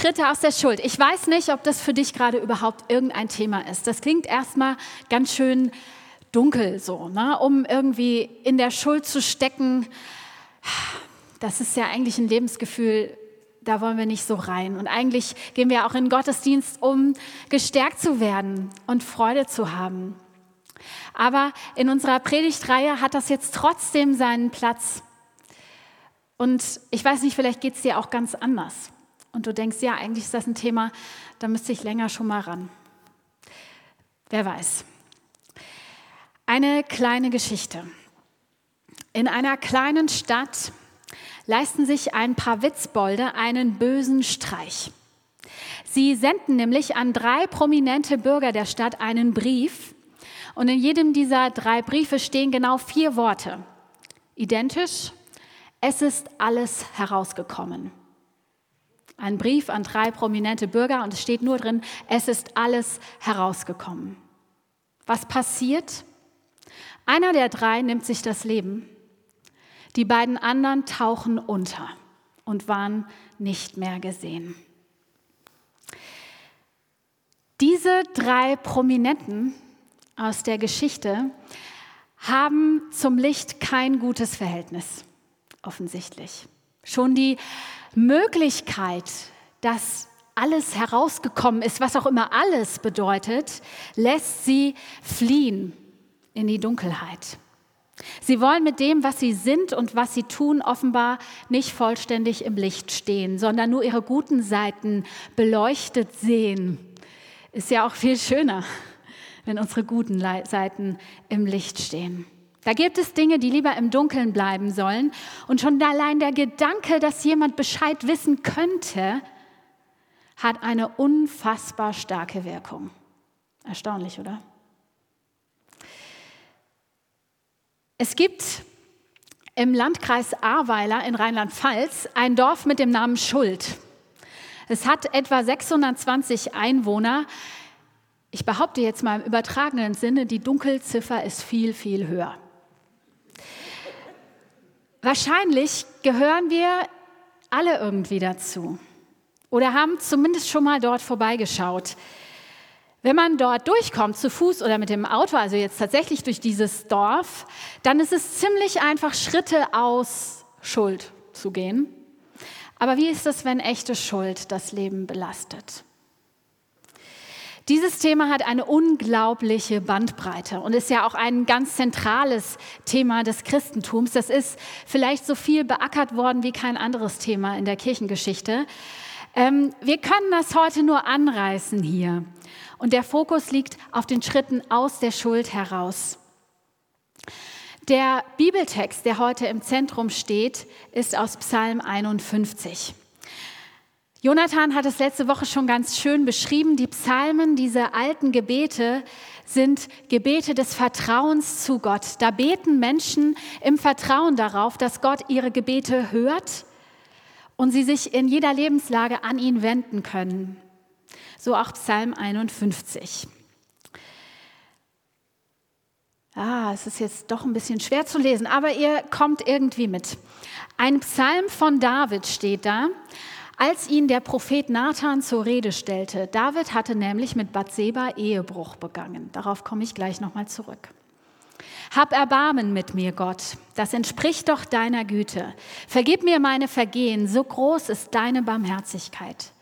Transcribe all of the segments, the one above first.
Schritte aus der Schuld. Ich weiß nicht, ob das für dich gerade überhaupt irgendein Thema ist. Das klingt erstmal ganz schön dunkel so, ne? um irgendwie in der Schuld zu stecken. Das ist ja eigentlich ein Lebensgefühl, da wollen wir nicht so rein. Und eigentlich gehen wir auch in den Gottesdienst, um gestärkt zu werden und Freude zu haben. Aber in unserer Predigtreihe hat das jetzt trotzdem seinen Platz. Und ich weiß nicht, vielleicht geht es dir auch ganz anders. Und du denkst, ja, eigentlich ist das ein Thema, da müsste ich länger schon mal ran. Wer weiß. Eine kleine Geschichte. In einer kleinen Stadt leisten sich ein paar Witzbolde einen bösen Streich. Sie senden nämlich an drei prominente Bürger der Stadt einen Brief. Und in jedem dieser drei Briefe stehen genau vier Worte. Identisch, es ist alles herausgekommen. Ein Brief an drei prominente Bürger und es steht nur drin, es ist alles herausgekommen. Was passiert? Einer der drei nimmt sich das Leben. Die beiden anderen tauchen unter und waren nicht mehr gesehen. Diese drei Prominenten aus der Geschichte haben zum Licht kein gutes Verhältnis, offensichtlich. Schon die Möglichkeit, dass alles herausgekommen ist, was auch immer alles bedeutet, lässt sie fliehen in die Dunkelheit. Sie wollen mit dem, was sie sind und was sie tun, offenbar nicht vollständig im Licht stehen, sondern nur ihre guten Seiten beleuchtet sehen. Ist ja auch viel schöner, wenn unsere guten Seiten im Licht stehen. Da gibt es Dinge, die lieber im Dunkeln bleiben sollen. Und schon allein der Gedanke, dass jemand Bescheid wissen könnte, hat eine unfassbar starke Wirkung. Erstaunlich, oder? Es gibt im Landkreis Ahrweiler in Rheinland-Pfalz ein Dorf mit dem Namen Schuld. Es hat etwa 620 Einwohner. Ich behaupte jetzt mal im übertragenen Sinne, die Dunkelziffer ist viel, viel höher. Wahrscheinlich gehören wir alle irgendwie dazu oder haben zumindest schon mal dort vorbeigeschaut. Wenn man dort durchkommt, zu Fuß oder mit dem Auto, also jetzt tatsächlich durch dieses Dorf, dann ist es ziemlich einfach, Schritte aus Schuld zu gehen. Aber wie ist es, wenn echte Schuld das Leben belastet? Dieses Thema hat eine unglaubliche Bandbreite und ist ja auch ein ganz zentrales Thema des Christentums. Das ist vielleicht so viel beackert worden wie kein anderes Thema in der Kirchengeschichte. Ähm, wir können das heute nur anreißen hier. Und der Fokus liegt auf den Schritten aus der Schuld heraus. Der Bibeltext, der heute im Zentrum steht, ist aus Psalm 51. Jonathan hat es letzte Woche schon ganz schön beschrieben. Die Psalmen, diese alten Gebete, sind Gebete des Vertrauens zu Gott. Da beten Menschen im Vertrauen darauf, dass Gott ihre Gebete hört und sie sich in jeder Lebenslage an ihn wenden können so auch Psalm 51. Ah, es ist jetzt doch ein bisschen schwer zu lesen, aber ihr kommt irgendwie mit. Ein Psalm von David steht da, als ihn der Prophet Nathan zur Rede stellte. David hatte nämlich mit Bathseba Ehebruch begangen. Darauf komme ich gleich nochmal zurück. Hab Erbarmen mit mir, Gott, das entspricht doch deiner Güte. Vergib mir meine Vergehen, so groß ist deine Barmherzigkeit.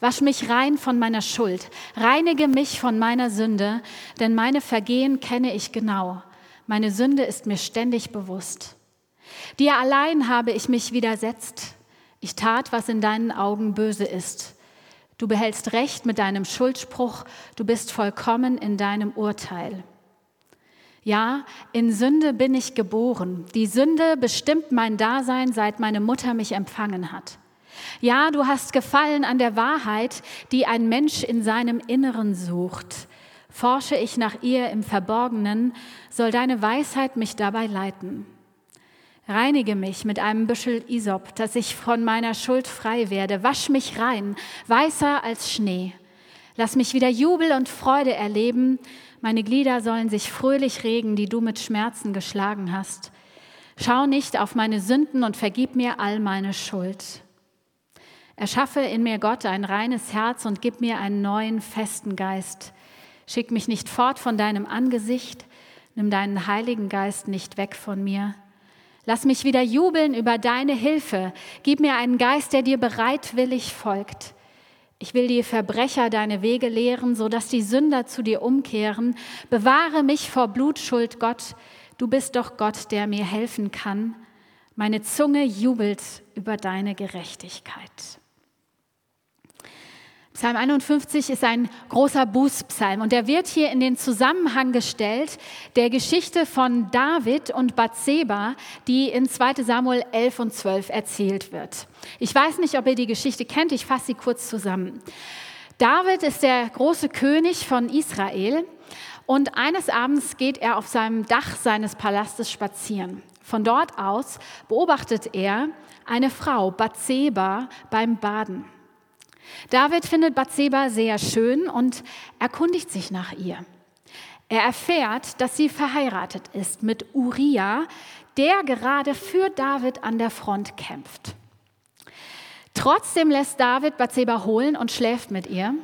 Wasch mich rein von meiner Schuld, reinige mich von meiner Sünde, denn meine Vergehen kenne ich genau. Meine Sünde ist mir ständig bewusst. Dir allein habe ich mich widersetzt. Ich tat, was in deinen Augen böse ist. Du behältst Recht mit deinem Schuldspruch, du bist vollkommen in deinem Urteil. Ja, in Sünde bin ich geboren. Die Sünde bestimmt mein Dasein, seit meine Mutter mich empfangen hat. Ja, du hast gefallen an der Wahrheit, die ein Mensch in seinem Inneren sucht. Forsche ich nach ihr im Verborgenen, soll deine Weisheit mich dabei leiten. Reinige mich mit einem Büschel Isop, dass ich von meiner Schuld frei werde. Wasch mich rein, weißer als Schnee. Lass mich wieder Jubel und Freude erleben. Meine Glieder sollen sich fröhlich regen, die du mit Schmerzen geschlagen hast. Schau nicht auf meine Sünden und vergib mir all meine Schuld. Erschaffe in mir Gott ein reines Herz und gib mir einen neuen, festen Geist. Schick mich nicht fort von deinem Angesicht, nimm deinen Heiligen Geist nicht weg von mir. Lass mich wieder jubeln über deine Hilfe. Gib mir einen Geist, der dir bereitwillig folgt. Ich will die Verbrecher deine Wege lehren, sodass die Sünder zu dir umkehren. Bewahre mich vor Blutschuld, Gott. Du bist doch Gott, der mir helfen kann. Meine Zunge jubelt über deine Gerechtigkeit. Psalm 51 ist ein großer Bußpsalm und der wird hier in den Zusammenhang gestellt der Geschichte von David und Bathseba, die in 2 Samuel 11 und 12 erzählt wird. Ich weiß nicht, ob ihr die Geschichte kennt, ich fasse sie kurz zusammen. David ist der große König von Israel und eines Abends geht er auf seinem Dach seines Palastes spazieren. Von dort aus beobachtet er eine Frau, Bathseba, beim Baden. David findet Bathseba sehr schön und erkundigt sich nach ihr. Er erfährt, dass sie verheiratet ist mit Uriah, der gerade für David an der Front kämpft. Trotzdem lässt David Bathseba holen und schläft mit ihr.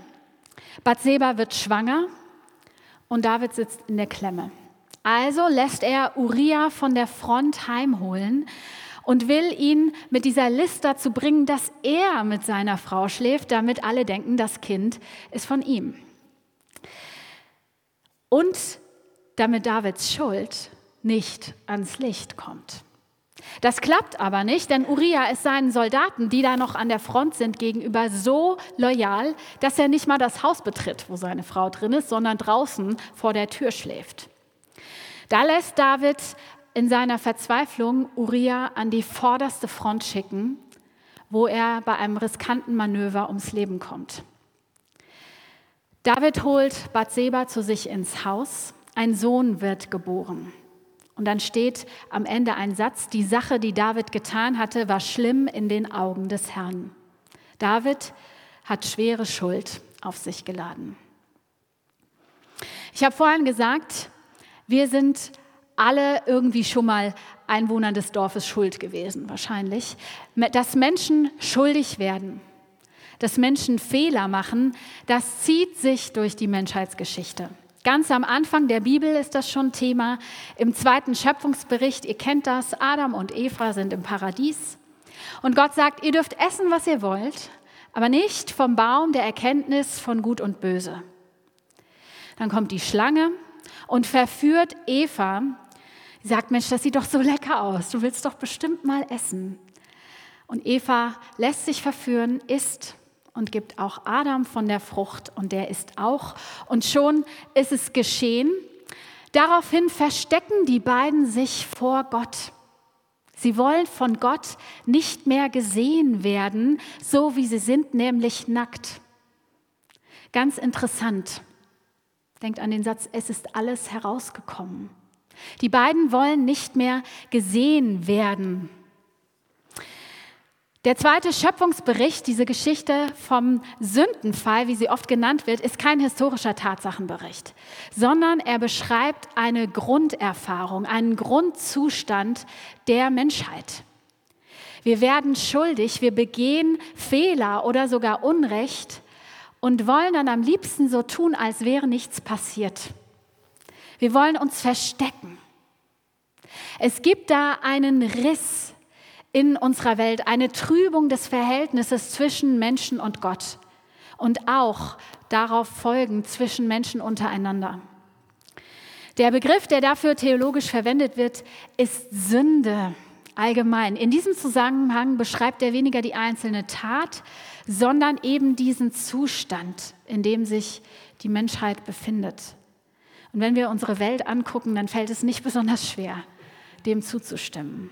Bathseba wird schwanger und David sitzt in der Klemme. Also lässt er Uriah von der Front heimholen und will ihn mit dieser List dazu bringen, dass er mit seiner Frau schläft, damit alle denken, das Kind ist von ihm. Und damit Davids Schuld nicht ans Licht kommt. Das klappt aber nicht, denn Uriah ist seinen Soldaten, die da noch an der Front sind, gegenüber so loyal, dass er nicht mal das Haus betritt, wo seine Frau drin ist, sondern draußen vor der Tür schläft. Da lässt David in seiner Verzweiflung Uriah an die vorderste Front schicken, wo er bei einem riskanten Manöver ums Leben kommt. David holt Bathseba zu sich ins Haus. Ein Sohn wird geboren. Und dann steht am Ende ein Satz, die Sache, die David getan hatte, war schlimm in den Augen des Herrn. David hat schwere Schuld auf sich geladen. Ich habe vorhin gesagt, wir sind alle irgendwie schon mal Einwohnern des Dorfes schuld gewesen, wahrscheinlich. Dass Menschen schuldig werden, dass Menschen Fehler machen, das zieht sich durch die Menschheitsgeschichte. Ganz am Anfang der Bibel ist das schon Thema. Im zweiten Schöpfungsbericht, ihr kennt das, Adam und Eva sind im Paradies. Und Gott sagt, ihr dürft essen, was ihr wollt, aber nicht vom Baum der Erkenntnis von Gut und Böse. Dann kommt die Schlange und verführt Eva, Sie sagt, Mensch, das sieht doch so lecker aus. Du willst doch bestimmt mal essen. Und Eva lässt sich verführen, isst und gibt auch Adam von der Frucht und der isst auch. Und schon ist es geschehen. Daraufhin verstecken die beiden sich vor Gott. Sie wollen von Gott nicht mehr gesehen werden, so wie sie sind, nämlich nackt. Ganz interessant. Denkt an den Satz, es ist alles herausgekommen. Die beiden wollen nicht mehr gesehen werden. Der zweite Schöpfungsbericht, diese Geschichte vom Sündenfall, wie sie oft genannt wird, ist kein historischer Tatsachenbericht, sondern er beschreibt eine Grunderfahrung, einen Grundzustand der Menschheit. Wir werden schuldig, wir begehen Fehler oder sogar Unrecht und wollen dann am liebsten so tun, als wäre nichts passiert. Wir wollen uns verstecken. Es gibt da einen Riss in unserer Welt, eine Trübung des Verhältnisses zwischen Menschen und Gott und auch darauf folgen zwischen Menschen untereinander. Der Begriff, der dafür theologisch verwendet wird, ist Sünde allgemein. In diesem Zusammenhang beschreibt er weniger die einzelne Tat, sondern eben diesen Zustand, in dem sich die Menschheit befindet. Und wenn wir unsere Welt angucken, dann fällt es nicht besonders schwer, dem zuzustimmen.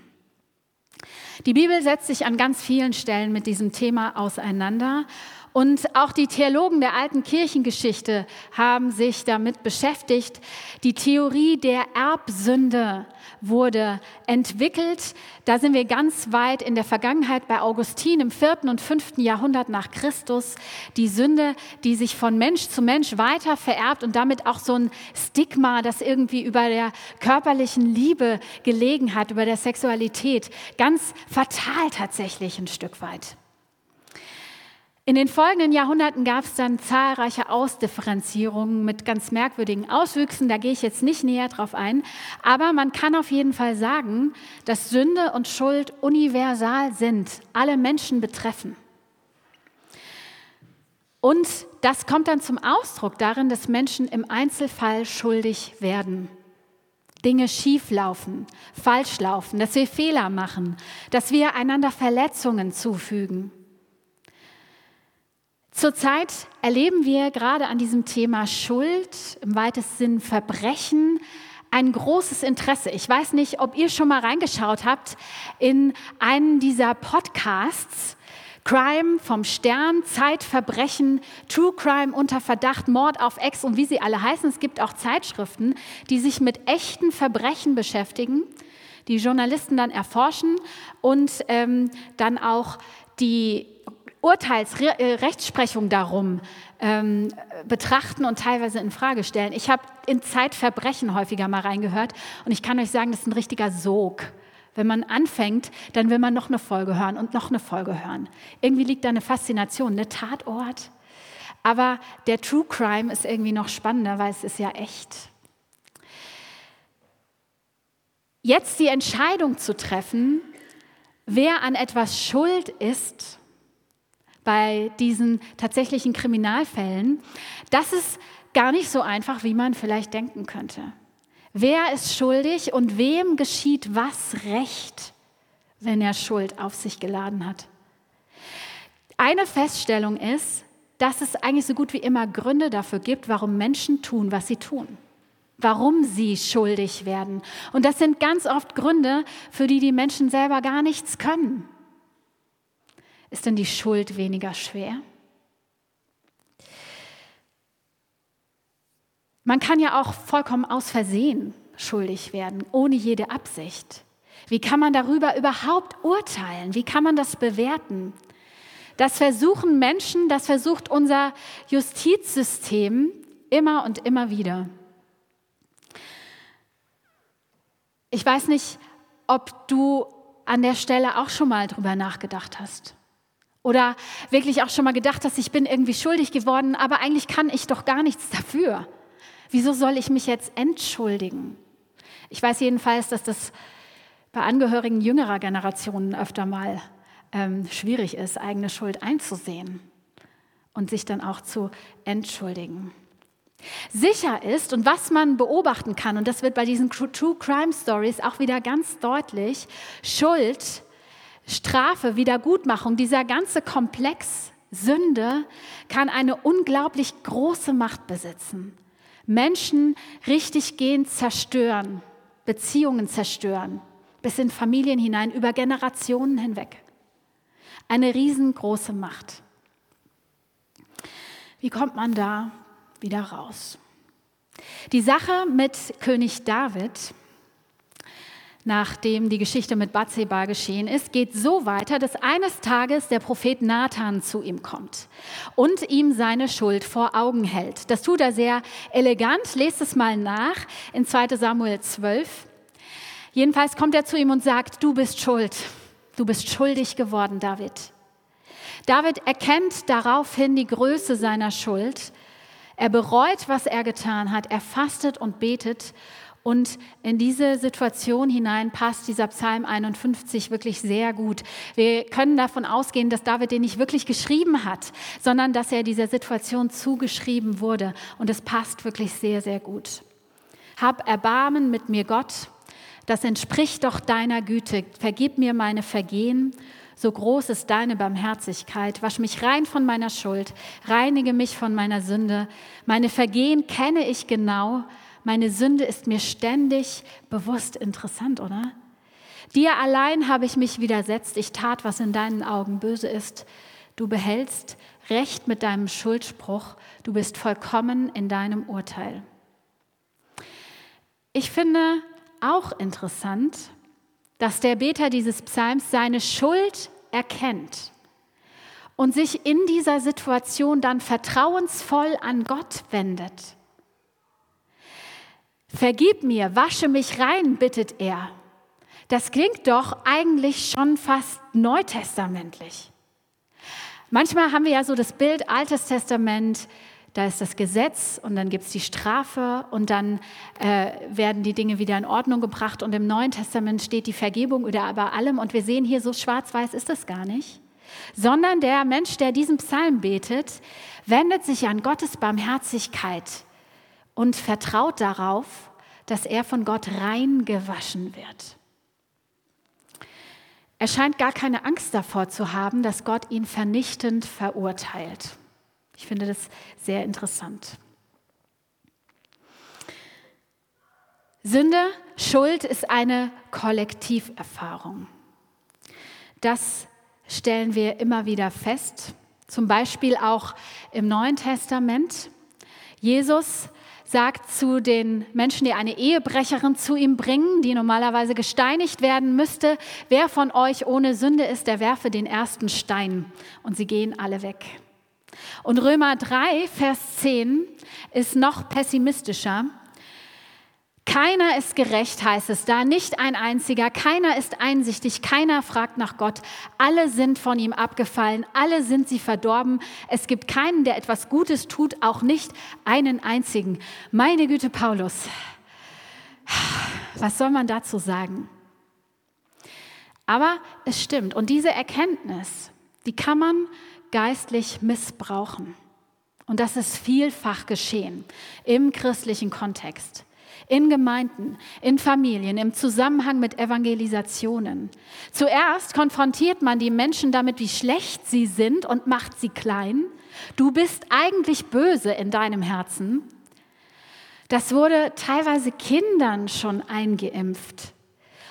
Die Bibel setzt sich an ganz vielen Stellen mit diesem Thema auseinander und auch die Theologen der alten Kirchengeschichte haben sich damit beschäftigt. Die Theorie der Erbsünde wurde entwickelt. Da sind wir ganz weit in der Vergangenheit bei Augustin im vierten und fünften Jahrhundert nach Christus. Die Sünde, die sich von Mensch zu Mensch weiter vererbt und damit auch so ein Stigma, das irgendwie über der körperlichen Liebe gelegen hat, über der Sexualität. Ganz fatal tatsächlich ein Stück weit. In den folgenden Jahrhunderten gab es dann zahlreiche Ausdifferenzierungen mit ganz merkwürdigen Auswüchsen. Da gehe ich jetzt nicht näher drauf ein. Aber man kann auf jeden Fall sagen, dass Sünde und Schuld universal sind, alle Menschen betreffen. Und das kommt dann zum Ausdruck darin, dass Menschen im Einzelfall schuldig werden. Dinge schief laufen, falsch laufen, dass wir Fehler machen, dass wir einander Verletzungen zufügen. Zurzeit erleben wir gerade an diesem Thema Schuld, im weitesten Sinn Verbrechen, ein großes Interesse. Ich weiß nicht, ob ihr schon mal reingeschaut habt in einen dieser Podcasts. Crime vom Stern, Zeitverbrechen, True Crime unter Verdacht, Mord auf Ex und wie sie alle heißen. Es gibt auch Zeitschriften, die sich mit echten Verbrechen beschäftigen, die Journalisten dann erforschen und ähm, dann auch die Urteilsrechtsprechung darum ähm, betrachten und teilweise in Frage stellen. Ich habe in Zeitverbrechen häufiger mal reingehört und ich kann euch sagen, das ist ein richtiger Sog. Wenn man anfängt, dann will man noch eine Folge hören und noch eine Folge hören. Irgendwie liegt da eine Faszination, eine Tatort. Aber der True Crime ist irgendwie noch spannender, weil es ist ja echt. Jetzt die Entscheidung zu treffen, wer an etwas schuld ist, bei diesen tatsächlichen Kriminalfällen, das ist gar nicht so einfach, wie man vielleicht denken könnte. Wer ist schuldig und wem geschieht was recht, wenn er Schuld auf sich geladen hat? Eine Feststellung ist, dass es eigentlich so gut wie immer Gründe dafür gibt, warum Menschen tun, was sie tun. Warum sie schuldig werden. Und das sind ganz oft Gründe, für die die Menschen selber gar nichts können. Ist denn die Schuld weniger schwer? Man kann ja auch vollkommen aus Versehen schuldig werden, ohne jede Absicht. Wie kann man darüber überhaupt urteilen? Wie kann man das bewerten? Das versuchen Menschen, das versucht unser Justizsystem immer und immer wieder. Ich weiß nicht, ob du an der Stelle auch schon mal drüber nachgedacht hast. Oder wirklich auch schon mal gedacht hast, ich bin irgendwie schuldig geworden, aber eigentlich kann ich doch gar nichts dafür. Wieso soll ich mich jetzt entschuldigen? Ich weiß jedenfalls, dass das bei Angehörigen jüngerer Generationen öfter mal ähm, schwierig ist, eigene Schuld einzusehen und sich dann auch zu entschuldigen. Sicher ist und was man beobachten kann, und das wird bei diesen True Crime Stories auch wieder ganz deutlich, Schuld Strafe, Wiedergutmachung, dieser ganze Komplex Sünde kann eine unglaublich große Macht besitzen. Menschen richtig gehend zerstören, Beziehungen zerstören, bis in Familien hinein, über Generationen hinweg. Eine riesengroße Macht. Wie kommt man da wieder raus? Die Sache mit König David nachdem die Geschichte mit Bathseba geschehen ist, geht so weiter, dass eines Tages der Prophet Nathan zu ihm kommt und ihm seine Schuld vor Augen hält. Das tut er sehr elegant. Lest es mal nach in 2 Samuel 12. Jedenfalls kommt er zu ihm und sagt, du bist schuld. Du bist schuldig geworden, David. David erkennt daraufhin die Größe seiner Schuld. Er bereut, was er getan hat. Er fastet und betet und in diese Situation hinein passt dieser Psalm 51 wirklich sehr gut. Wir können davon ausgehen, dass David den nicht wirklich geschrieben hat, sondern dass er dieser Situation zugeschrieben wurde. Und es passt wirklich sehr, sehr gut. Hab Erbarmen mit mir, Gott. Das entspricht doch deiner Güte. Vergib mir meine Vergehen. So groß ist deine Barmherzigkeit. Wasch mich rein von meiner Schuld. Reinige mich von meiner Sünde. Meine Vergehen kenne ich genau meine Sünde ist mir ständig bewusst. Interessant, oder? Dir allein habe ich mich widersetzt. Ich tat, was in deinen Augen böse ist. Du behältst Recht mit deinem Schuldspruch. Du bist vollkommen in deinem Urteil. Ich finde auch interessant, dass der Beter dieses Psalms seine Schuld erkennt und sich in dieser Situation dann vertrauensvoll an Gott wendet. Vergib mir, wasche mich rein, bittet er. Das klingt doch eigentlich schon fast neutestamentlich. Manchmal haben wir ja so das Bild Altes Testament, da ist das Gesetz und dann gibt es die Strafe und dann äh, werden die Dinge wieder in Ordnung gebracht und im Neuen Testament steht die Vergebung über allem und wir sehen hier so schwarz-weiß ist das gar nicht, sondern der Mensch, der diesen Psalm betet, wendet sich an Gottes Barmherzigkeit und vertraut darauf, dass er von Gott rein gewaschen wird. Er scheint gar keine Angst davor zu haben, dass Gott ihn vernichtend verurteilt. Ich finde das sehr interessant. Sünde, Schuld ist eine Kollektiverfahrung. Das stellen wir immer wieder fest, zum Beispiel auch im Neuen Testament. Jesus sagt zu den Menschen, die eine Ehebrecherin zu ihm bringen, die normalerweise gesteinigt werden müsste, wer von euch ohne Sünde ist, der werfe den ersten Stein. Und sie gehen alle weg. Und Römer 3, Vers 10 ist noch pessimistischer. Keiner ist gerecht, heißt es da, nicht ein einziger, keiner ist einsichtig, keiner fragt nach Gott, alle sind von ihm abgefallen, alle sind sie verdorben, es gibt keinen, der etwas Gutes tut, auch nicht einen einzigen. Meine Güte, Paulus, was soll man dazu sagen? Aber es stimmt. Und diese Erkenntnis, die kann man geistlich missbrauchen. Und das ist vielfach geschehen im christlichen Kontext, in Gemeinden, in Familien, im Zusammenhang mit Evangelisationen. Zuerst konfrontiert man die Menschen damit, wie schlecht sie sind und macht sie klein. Du bist eigentlich böse in deinem Herzen. Das wurde teilweise Kindern schon eingeimpft.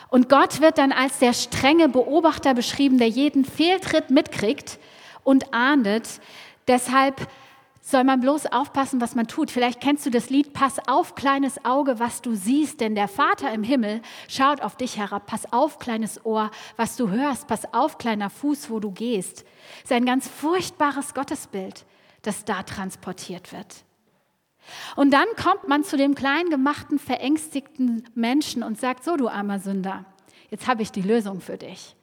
Und Gott wird dann als der strenge Beobachter beschrieben, der jeden Fehltritt mitkriegt und ahndet. Deshalb soll man bloß aufpassen, was man tut. Vielleicht kennst du das Lied Pass auf, kleines Auge, was du siehst, denn der Vater im Himmel schaut auf dich herab. Pass auf, kleines Ohr, was du hörst. Pass auf, kleiner Fuß, wo du gehst. Das ist ein ganz furchtbares Gottesbild, das da transportiert wird. Und dann kommt man zu dem klein gemachten, verängstigten Menschen und sagt, so du armer Sünder, jetzt habe ich die Lösung für dich.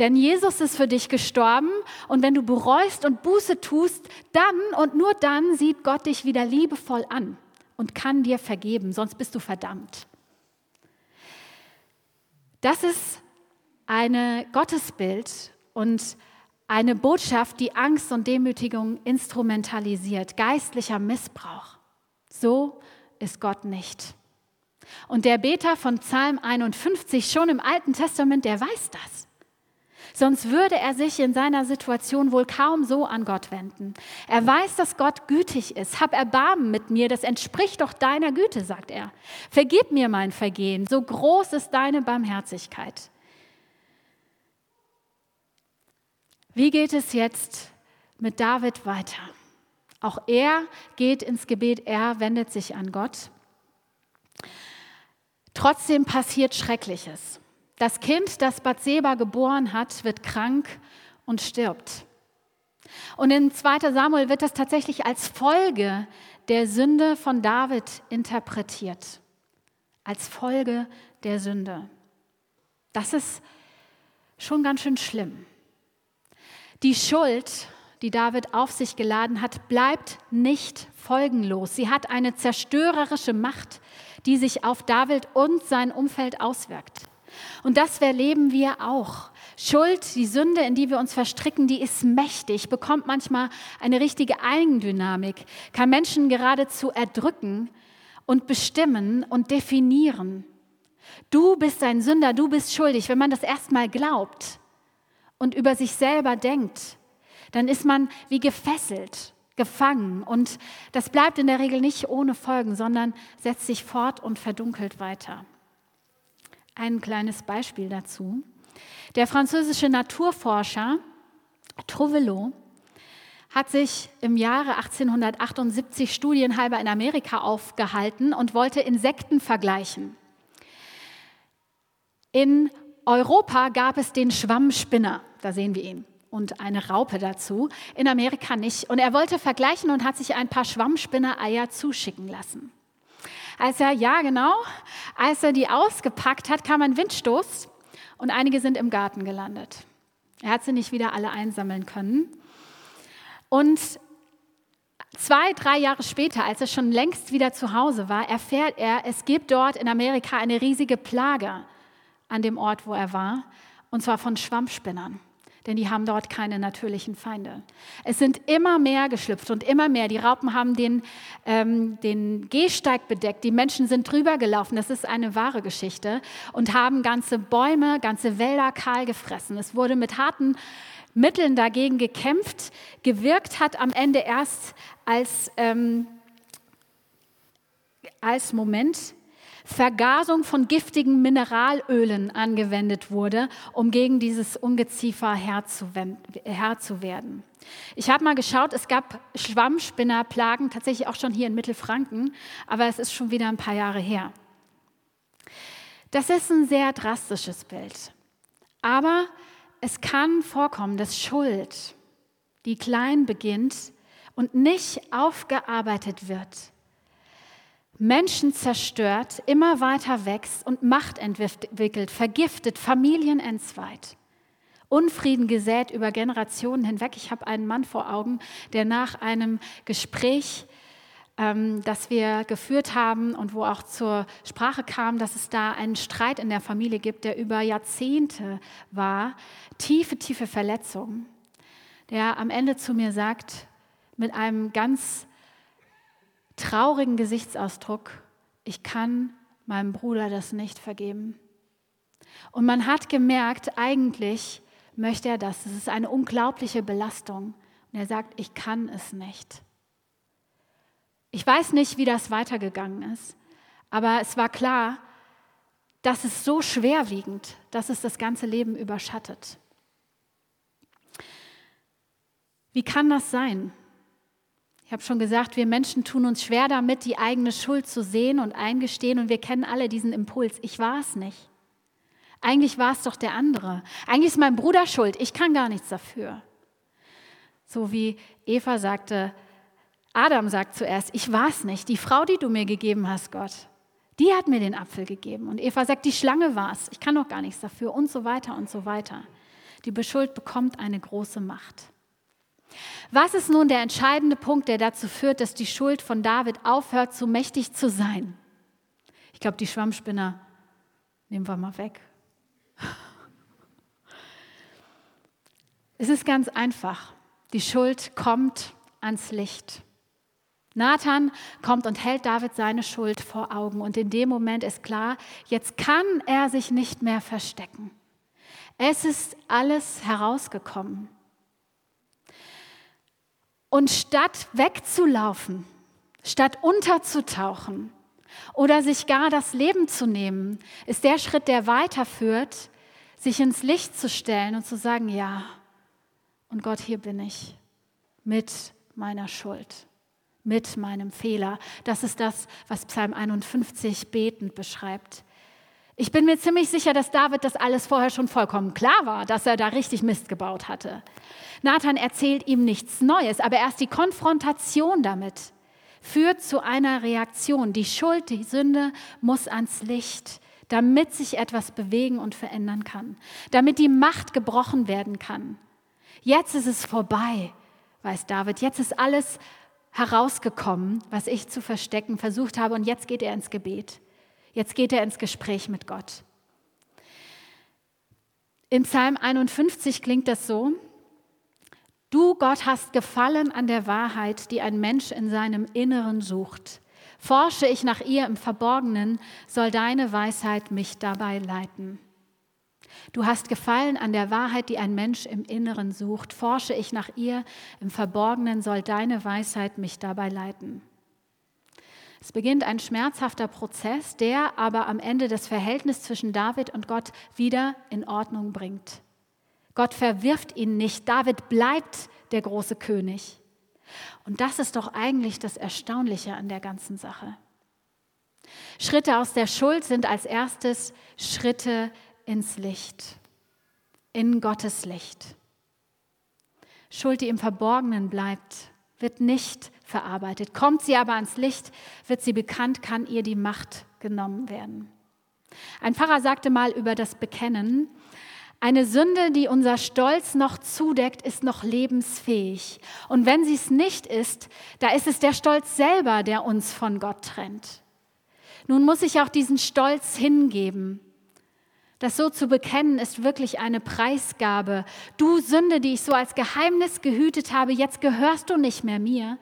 Denn Jesus ist für dich gestorben und wenn du bereust und Buße tust, dann und nur dann sieht Gott dich wieder liebevoll an und kann dir vergeben, sonst bist du verdammt. Das ist ein Gottesbild und eine Botschaft, die Angst und Demütigung instrumentalisiert, geistlicher Missbrauch. So ist Gott nicht. Und der Beter von Psalm 51 schon im Alten Testament, der weiß das. Sonst würde er sich in seiner Situation wohl kaum so an Gott wenden. Er weiß, dass Gott gütig ist. Hab Erbarmen mit mir, das entspricht doch deiner Güte, sagt er. Vergib mir mein Vergehen, so groß ist deine Barmherzigkeit. Wie geht es jetzt mit David weiter? Auch er geht ins Gebet, er wendet sich an Gott. Trotzdem passiert Schreckliches. Das Kind, das Bathseba geboren hat, wird krank und stirbt. Und in 2 Samuel wird das tatsächlich als Folge der Sünde von David interpretiert. Als Folge der Sünde. Das ist schon ganz schön schlimm. Die Schuld, die David auf sich geladen hat, bleibt nicht folgenlos. Sie hat eine zerstörerische Macht, die sich auf David und sein Umfeld auswirkt. Und das erleben wir auch. Schuld, die Sünde, in die wir uns verstricken, die ist mächtig, bekommt manchmal eine richtige Eigendynamik, kann Menschen geradezu erdrücken und bestimmen und definieren. Du bist ein Sünder, du bist schuldig. Wenn man das erstmal glaubt und über sich selber denkt, dann ist man wie gefesselt, gefangen. Und das bleibt in der Regel nicht ohne Folgen, sondern setzt sich fort und verdunkelt weiter ein kleines Beispiel dazu. Der französische Naturforscher Trouvelot hat sich im Jahre 1878 studienhalber in Amerika aufgehalten und wollte Insekten vergleichen. In Europa gab es den Schwammspinner, da sehen wir ihn, und eine Raupe dazu, in Amerika nicht. Und er wollte vergleichen und hat sich ein paar Schwammspinner-Eier zuschicken lassen. Als er, ja genau, als er die ausgepackt hat, kam ein Windstoß und einige sind im Garten gelandet. Er hat sie nicht wieder alle einsammeln können. Und zwei, drei Jahre später, als er schon längst wieder zu Hause war, erfährt er, es gibt dort in Amerika eine riesige Plage an dem Ort, wo er war, und zwar von Schwammspinnern denn die haben dort keine natürlichen Feinde. Es sind immer mehr geschlüpft und immer mehr. Die Raupen haben den, ähm, den Gehsteig bedeckt, die Menschen sind drüber gelaufen, das ist eine wahre Geschichte, und haben ganze Bäume, ganze Wälder kahl gefressen. Es wurde mit harten Mitteln dagegen gekämpft, gewirkt hat am Ende erst als, ähm, als Moment Vergasung von giftigen Mineralölen angewendet wurde, um gegen dieses Ungeziefer Herr zu, Herr zu werden. Ich habe mal geschaut, es gab Schwammspinnerplagen tatsächlich auch schon hier in Mittelfranken, aber es ist schon wieder ein paar Jahre her. Das ist ein sehr drastisches Bild. Aber es kann vorkommen, dass Schuld, die klein beginnt und nicht aufgearbeitet wird, Menschen zerstört, immer weiter wächst und Macht entwickelt, vergiftet, Familien entzweit. Unfrieden gesät über Generationen hinweg. Ich habe einen Mann vor Augen, der nach einem Gespräch, ähm, das wir geführt haben und wo auch zur Sprache kam, dass es da einen Streit in der Familie gibt, der über Jahrzehnte war, tiefe, tiefe Verletzungen, der am Ende zu mir sagt, mit einem ganz traurigen Gesichtsausdruck, ich kann meinem Bruder das nicht vergeben. Und man hat gemerkt, eigentlich möchte er das. Es ist eine unglaubliche Belastung. Und er sagt, ich kann es nicht. Ich weiß nicht, wie das weitergegangen ist, aber es war klar, dass es so schwerwiegend, dass es das ganze Leben überschattet. Wie kann das sein? Ich habe schon gesagt, wir Menschen tun uns schwer damit, die eigene Schuld zu sehen und eingestehen. Und wir kennen alle diesen Impuls. Ich war es nicht. Eigentlich war es doch der andere. Eigentlich ist mein Bruder schuld. Ich kann gar nichts dafür. So wie Eva sagte, Adam sagt zuerst, ich war es nicht. Die Frau, die du mir gegeben hast, Gott, die hat mir den Apfel gegeben. Und Eva sagt, die Schlange war es. Ich kann doch gar nichts dafür. Und so weiter und so weiter. Die Beschuld bekommt eine große Macht. Was ist nun der entscheidende Punkt, der dazu führt, dass die Schuld von David aufhört, so mächtig zu sein? Ich glaube, die Schwammspinner nehmen wir mal weg. Es ist ganz einfach. Die Schuld kommt ans Licht. Nathan kommt und hält David seine Schuld vor Augen. Und in dem Moment ist klar, jetzt kann er sich nicht mehr verstecken. Es ist alles herausgekommen. Und statt wegzulaufen, statt unterzutauchen oder sich gar das Leben zu nehmen, ist der Schritt, der weiterführt, sich ins Licht zu stellen und zu sagen, ja, und Gott, hier bin ich mit meiner Schuld, mit meinem Fehler. Das ist das, was Psalm 51 betend beschreibt. Ich bin mir ziemlich sicher, dass David das alles vorher schon vollkommen klar war, dass er da richtig Mist gebaut hatte. Nathan erzählt ihm nichts Neues, aber erst die Konfrontation damit führt zu einer Reaktion. Die Schuld, die Sünde muss ans Licht, damit sich etwas bewegen und verändern kann, damit die Macht gebrochen werden kann. Jetzt ist es vorbei, weiß David. Jetzt ist alles herausgekommen, was ich zu verstecken versucht habe, und jetzt geht er ins Gebet. Jetzt geht er ins Gespräch mit Gott. Im Psalm 51 klingt das so, Du, Gott, hast gefallen an der Wahrheit, die ein Mensch in seinem Inneren sucht. Forsche ich nach ihr im Verborgenen, soll deine Weisheit mich dabei leiten. Du hast gefallen an der Wahrheit, die ein Mensch im Inneren sucht. Forsche ich nach ihr im Verborgenen, soll deine Weisheit mich dabei leiten. Es beginnt ein schmerzhafter Prozess, der aber am Ende das Verhältnis zwischen David und Gott wieder in Ordnung bringt. Gott verwirft ihn nicht. David bleibt der große König. Und das ist doch eigentlich das Erstaunliche an der ganzen Sache. Schritte aus der Schuld sind als erstes Schritte ins Licht, in Gottes Licht. Schuld, die im Verborgenen bleibt, wird nicht verarbeitet. Kommt sie aber ans Licht, wird sie bekannt, kann ihr die Macht genommen werden. Ein Pfarrer sagte mal über das Bekennen, Eine Sünde, die unser Stolz noch zudeckt, ist noch lebensfähig. Und wenn sie es nicht ist, da ist es der Stolz selber, der uns von Gott trennt. Nun muss ich auch diesen Stolz hingeben. Das so zu bekennen ist wirklich eine Preisgabe. Du Sünde, die ich so als Geheimnis gehütet habe, jetzt gehörst du nicht mehr mir.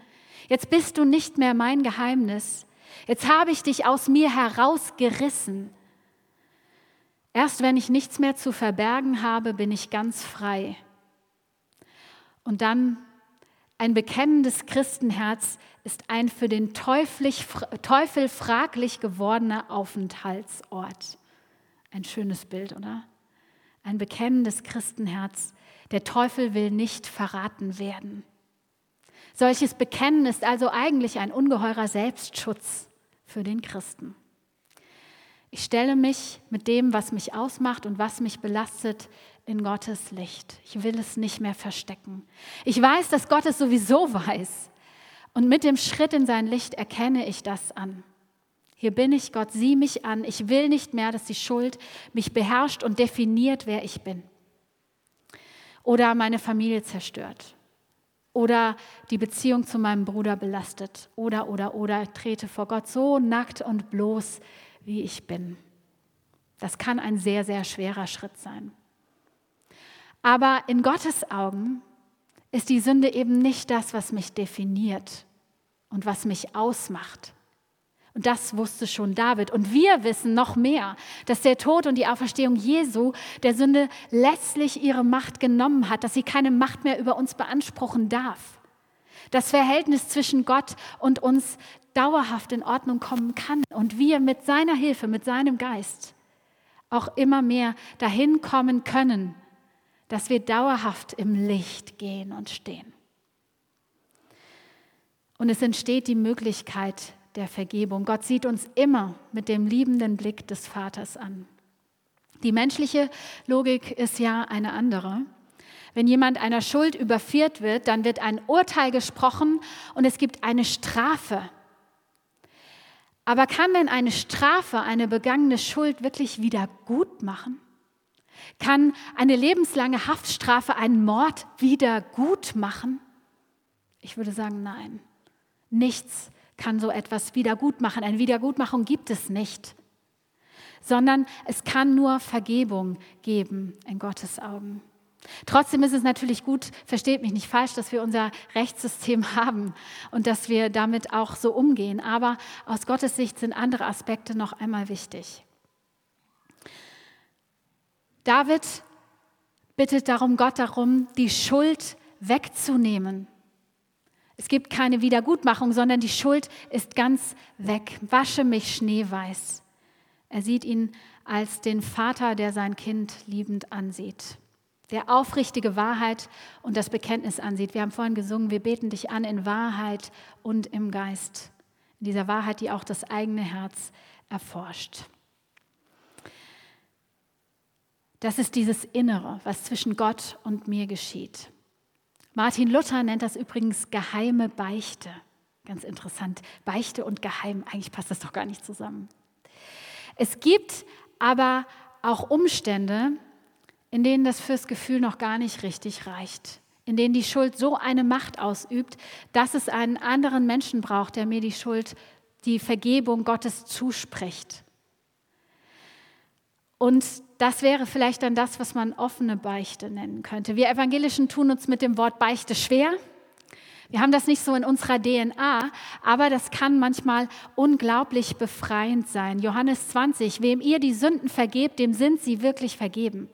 Jetzt bist du nicht mehr mein Geheimnis. Jetzt habe ich dich aus mir herausgerissen. Erst wenn ich nichts mehr zu verbergen habe, bin ich ganz frei. Und dann ein bekennendes Christenherz ist ein für den Teufel fraglich gewordener Aufenthaltsort. Ein schönes Bild, oder? Ein bekennendes Christenherz. Der Teufel will nicht verraten werden. Solches Bekennen ist also eigentlich ein ungeheurer Selbstschutz für den Christen. Ich stelle mich mit dem, was mich ausmacht und was mich belastet, in Gottes Licht. Ich will es nicht mehr verstecken. Ich weiß, dass Gott es sowieso weiß. Und mit dem Schritt in sein Licht erkenne ich das an. Hier bin ich, Gott, sieh mich an. Ich will nicht mehr, dass die Schuld mich beherrscht und definiert, wer ich bin. Oder meine Familie zerstört. Oder die Beziehung zu meinem Bruder belastet. Oder, oder, oder trete vor Gott so nackt und bloß, wie ich bin. Das kann ein sehr, sehr schwerer Schritt sein. Aber in Gottes Augen ist die Sünde eben nicht das, was mich definiert und was mich ausmacht. Und das wusste schon David. Und wir wissen noch mehr, dass der Tod und die Auferstehung Jesu der Sünde letztlich ihre Macht genommen hat, dass sie keine Macht mehr über uns beanspruchen darf. Das Verhältnis zwischen Gott und uns dauerhaft in Ordnung kommen kann und wir mit seiner Hilfe, mit seinem Geist auch immer mehr dahin kommen können, dass wir dauerhaft im Licht gehen und stehen. Und es entsteht die Möglichkeit der Vergebung. Gott sieht uns immer mit dem liebenden Blick des Vaters an. Die menschliche Logik ist ja eine andere. Wenn jemand einer Schuld überführt wird, dann wird ein Urteil gesprochen und es gibt eine Strafe. Aber kann denn eine Strafe eine begangene Schuld wirklich wieder gut machen? Kann eine lebenslange Haftstrafe einen Mord wieder gut machen? Ich würde sagen, nein. Nichts kann so etwas wieder gut machen. Eine Wiedergutmachung gibt es nicht, sondern es kann nur Vergebung geben in Gottes Augen. Trotzdem ist es natürlich gut, versteht mich nicht falsch, dass wir unser Rechtssystem haben und dass wir damit auch so umgehen. Aber aus Gottes Sicht sind andere Aspekte noch einmal wichtig. David bittet darum, Gott darum, die Schuld wegzunehmen. Es gibt keine Wiedergutmachung, sondern die Schuld ist ganz weg. Wasche mich schneeweiß. Er sieht ihn als den Vater, der sein Kind liebend ansieht, der aufrichtige Wahrheit und das Bekenntnis ansieht. Wir haben vorhin gesungen, wir beten dich an in Wahrheit und im Geist. In dieser Wahrheit, die auch das eigene Herz erforscht. Das ist dieses Innere, was zwischen Gott und mir geschieht. Martin Luther nennt das übrigens geheime Beichte. Ganz interessant. Beichte und geheim, eigentlich passt das doch gar nicht zusammen. Es gibt aber auch Umstände, in denen das fürs Gefühl noch gar nicht richtig reicht, in denen die Schuld so eine Macht ausübt, dass es einen anderen Menschen braucht, der mir die Schuld, die Vergebung Gottes zuspricht. Und das wäre vielleicht dann das, was man offene Beichte nennen könnte. Wir Evangelischen tun uns mit dem Wort Beichte schwer. Wir haben das nicht so in unserer DNA, aber das kann manchmal unglaublich befreiend sein. Johannes 20, wem ihr die Sünden vergebt, dem sind sie wirklich vergeben.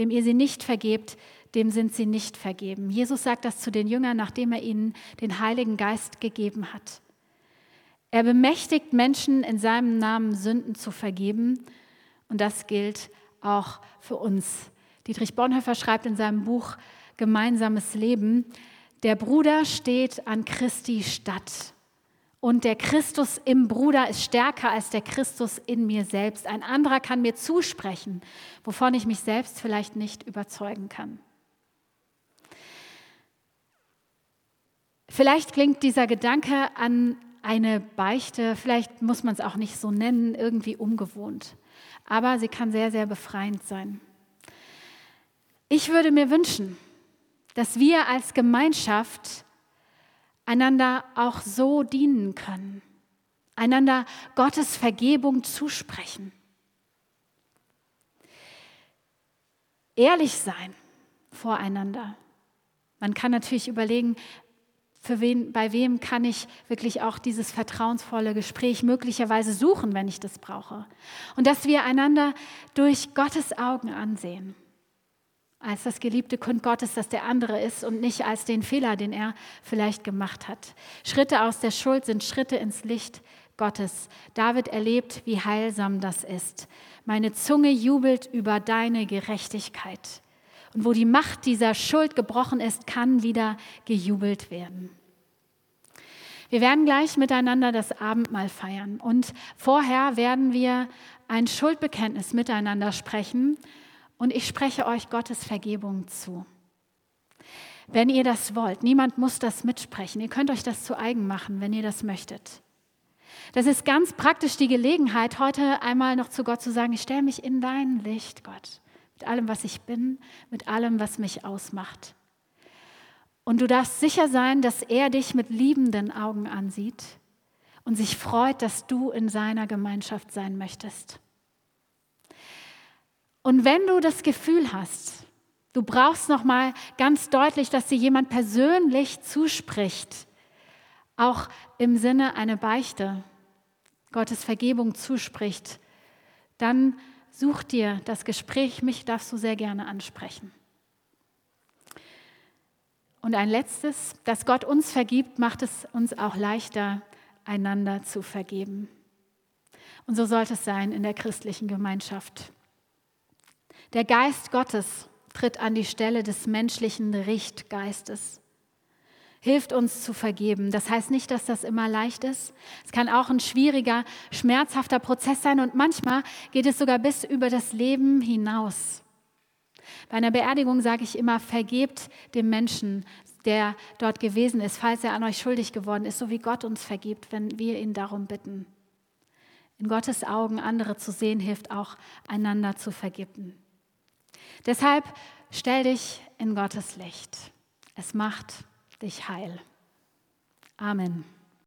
Wem ihr sie nicht vergebt, dem sind sie nicht vergeben. Jesus sagt das zu den Jüngern, nachdem er ihnen den Heiligen Geist gegeben hat. Er bemächtigt Menschen in seinem Namen Sünden zu vergeben und das gilt auch für uns. Dietrich Bonhoeffer schreibt in seinem Buch Gemeinsames Leben, der Bruder steht an Christi statt. Und der Christus im Bruder ist stärker als der Christus in mir selbst. Ein anderer kann mir zusprechen, wovon ich mich selbst vielleicht nicht überzeugen kann. Vielleicht klingt dieser Gedanke an eine Beichte, vielleicht muss man es auch nicht so nennen, irgendwie ungewohnt aber sie kann sehr, sehr befreiend sein. Ich würde mir wünschen, dass wir als Gemeinschaft einander auch so dienen können, einander Gottes Vergebung zusprechen. Ehrlich sein voreinander. Man kann natürlich überlegen, für wen, bei wem kann ich wirklich auch dieses vertrauensvolle Gespräch möglicherweise suchen, wenn ich das brauche. Und dass wir einander durch Gottes Augen ansehen. Als das geliebte Kind Gottes, das der andere ist und nicht als den Fehler, den er vielleicht gemacht hat. Schritte aus der Schuld sind Schritte ins Licht Gottes. David erlebt, wie heilsam das ist. Meine Zunge jubelt über deine Gerechtigkeit. Und wo die Macht dieser Schuld gebrochen ist, kann wieder gejubelt werden. Wir werden gleich miteinander das Abendmahl feiern und vorher werden wir ein Schuldbekenntnis miteinander sprechen und ich spreche euch Gottes Vergebung zu. Wenn ihr das wollt, niemand muss das mitsprechen, ihr könnt euch das zu eigen machen, wenn ihr das möchtet. Das ist ganz praktisch die Gelegenheit, heute einmal noch zu Gott zu sagen, ich stelle mich in dein Licht, Gott mit allem, was ich bin, mit allem, was mich ausmacht. Und du darfst sicher sein, dass er dich mit liebenden Augen ansieht und sich freut, dass du in seiner Gemeinschaft sein möchtest. Und wenn du das Gefühl hast, du brauchst noch mal ganz deutlich, dass dir jemand persönlich zuspricht, auch im Sinne einer Beichte, Gottes Vergebung zuspricht, dann Such dir das Gespräch, mich darfst du sehr gerne ansprechen. Und ein letztes, dass Gott uns vergibt, macht es uns auch leichter, einander zu vergeben. Und so sollte es sein in der christlichen Gemeinschaft. Der Geist Gottes tritt an die Stelle des menschlichen Richtgeistes hilft uns zu vergeben. Das heißt nicht, dass das immer leicht ist. Es kann auch ein schwieriger, schmerzhafter Prozess sein und manchmal geht es sogar bis über das Leben hinaus. Bei einer Beerdigung sage ich immer, vergebt dem Menschen, der dort gewesen ist, falls er an euch schuldig geworden ist, so wie Gott uns vergibt, wenn wir ihn darum bitten. In Gottes Augen andere zu sehen, hilft auch, einander zu vergeben. Deshalb stell dich in Gottes Licht. Es macht dich heil. Amen.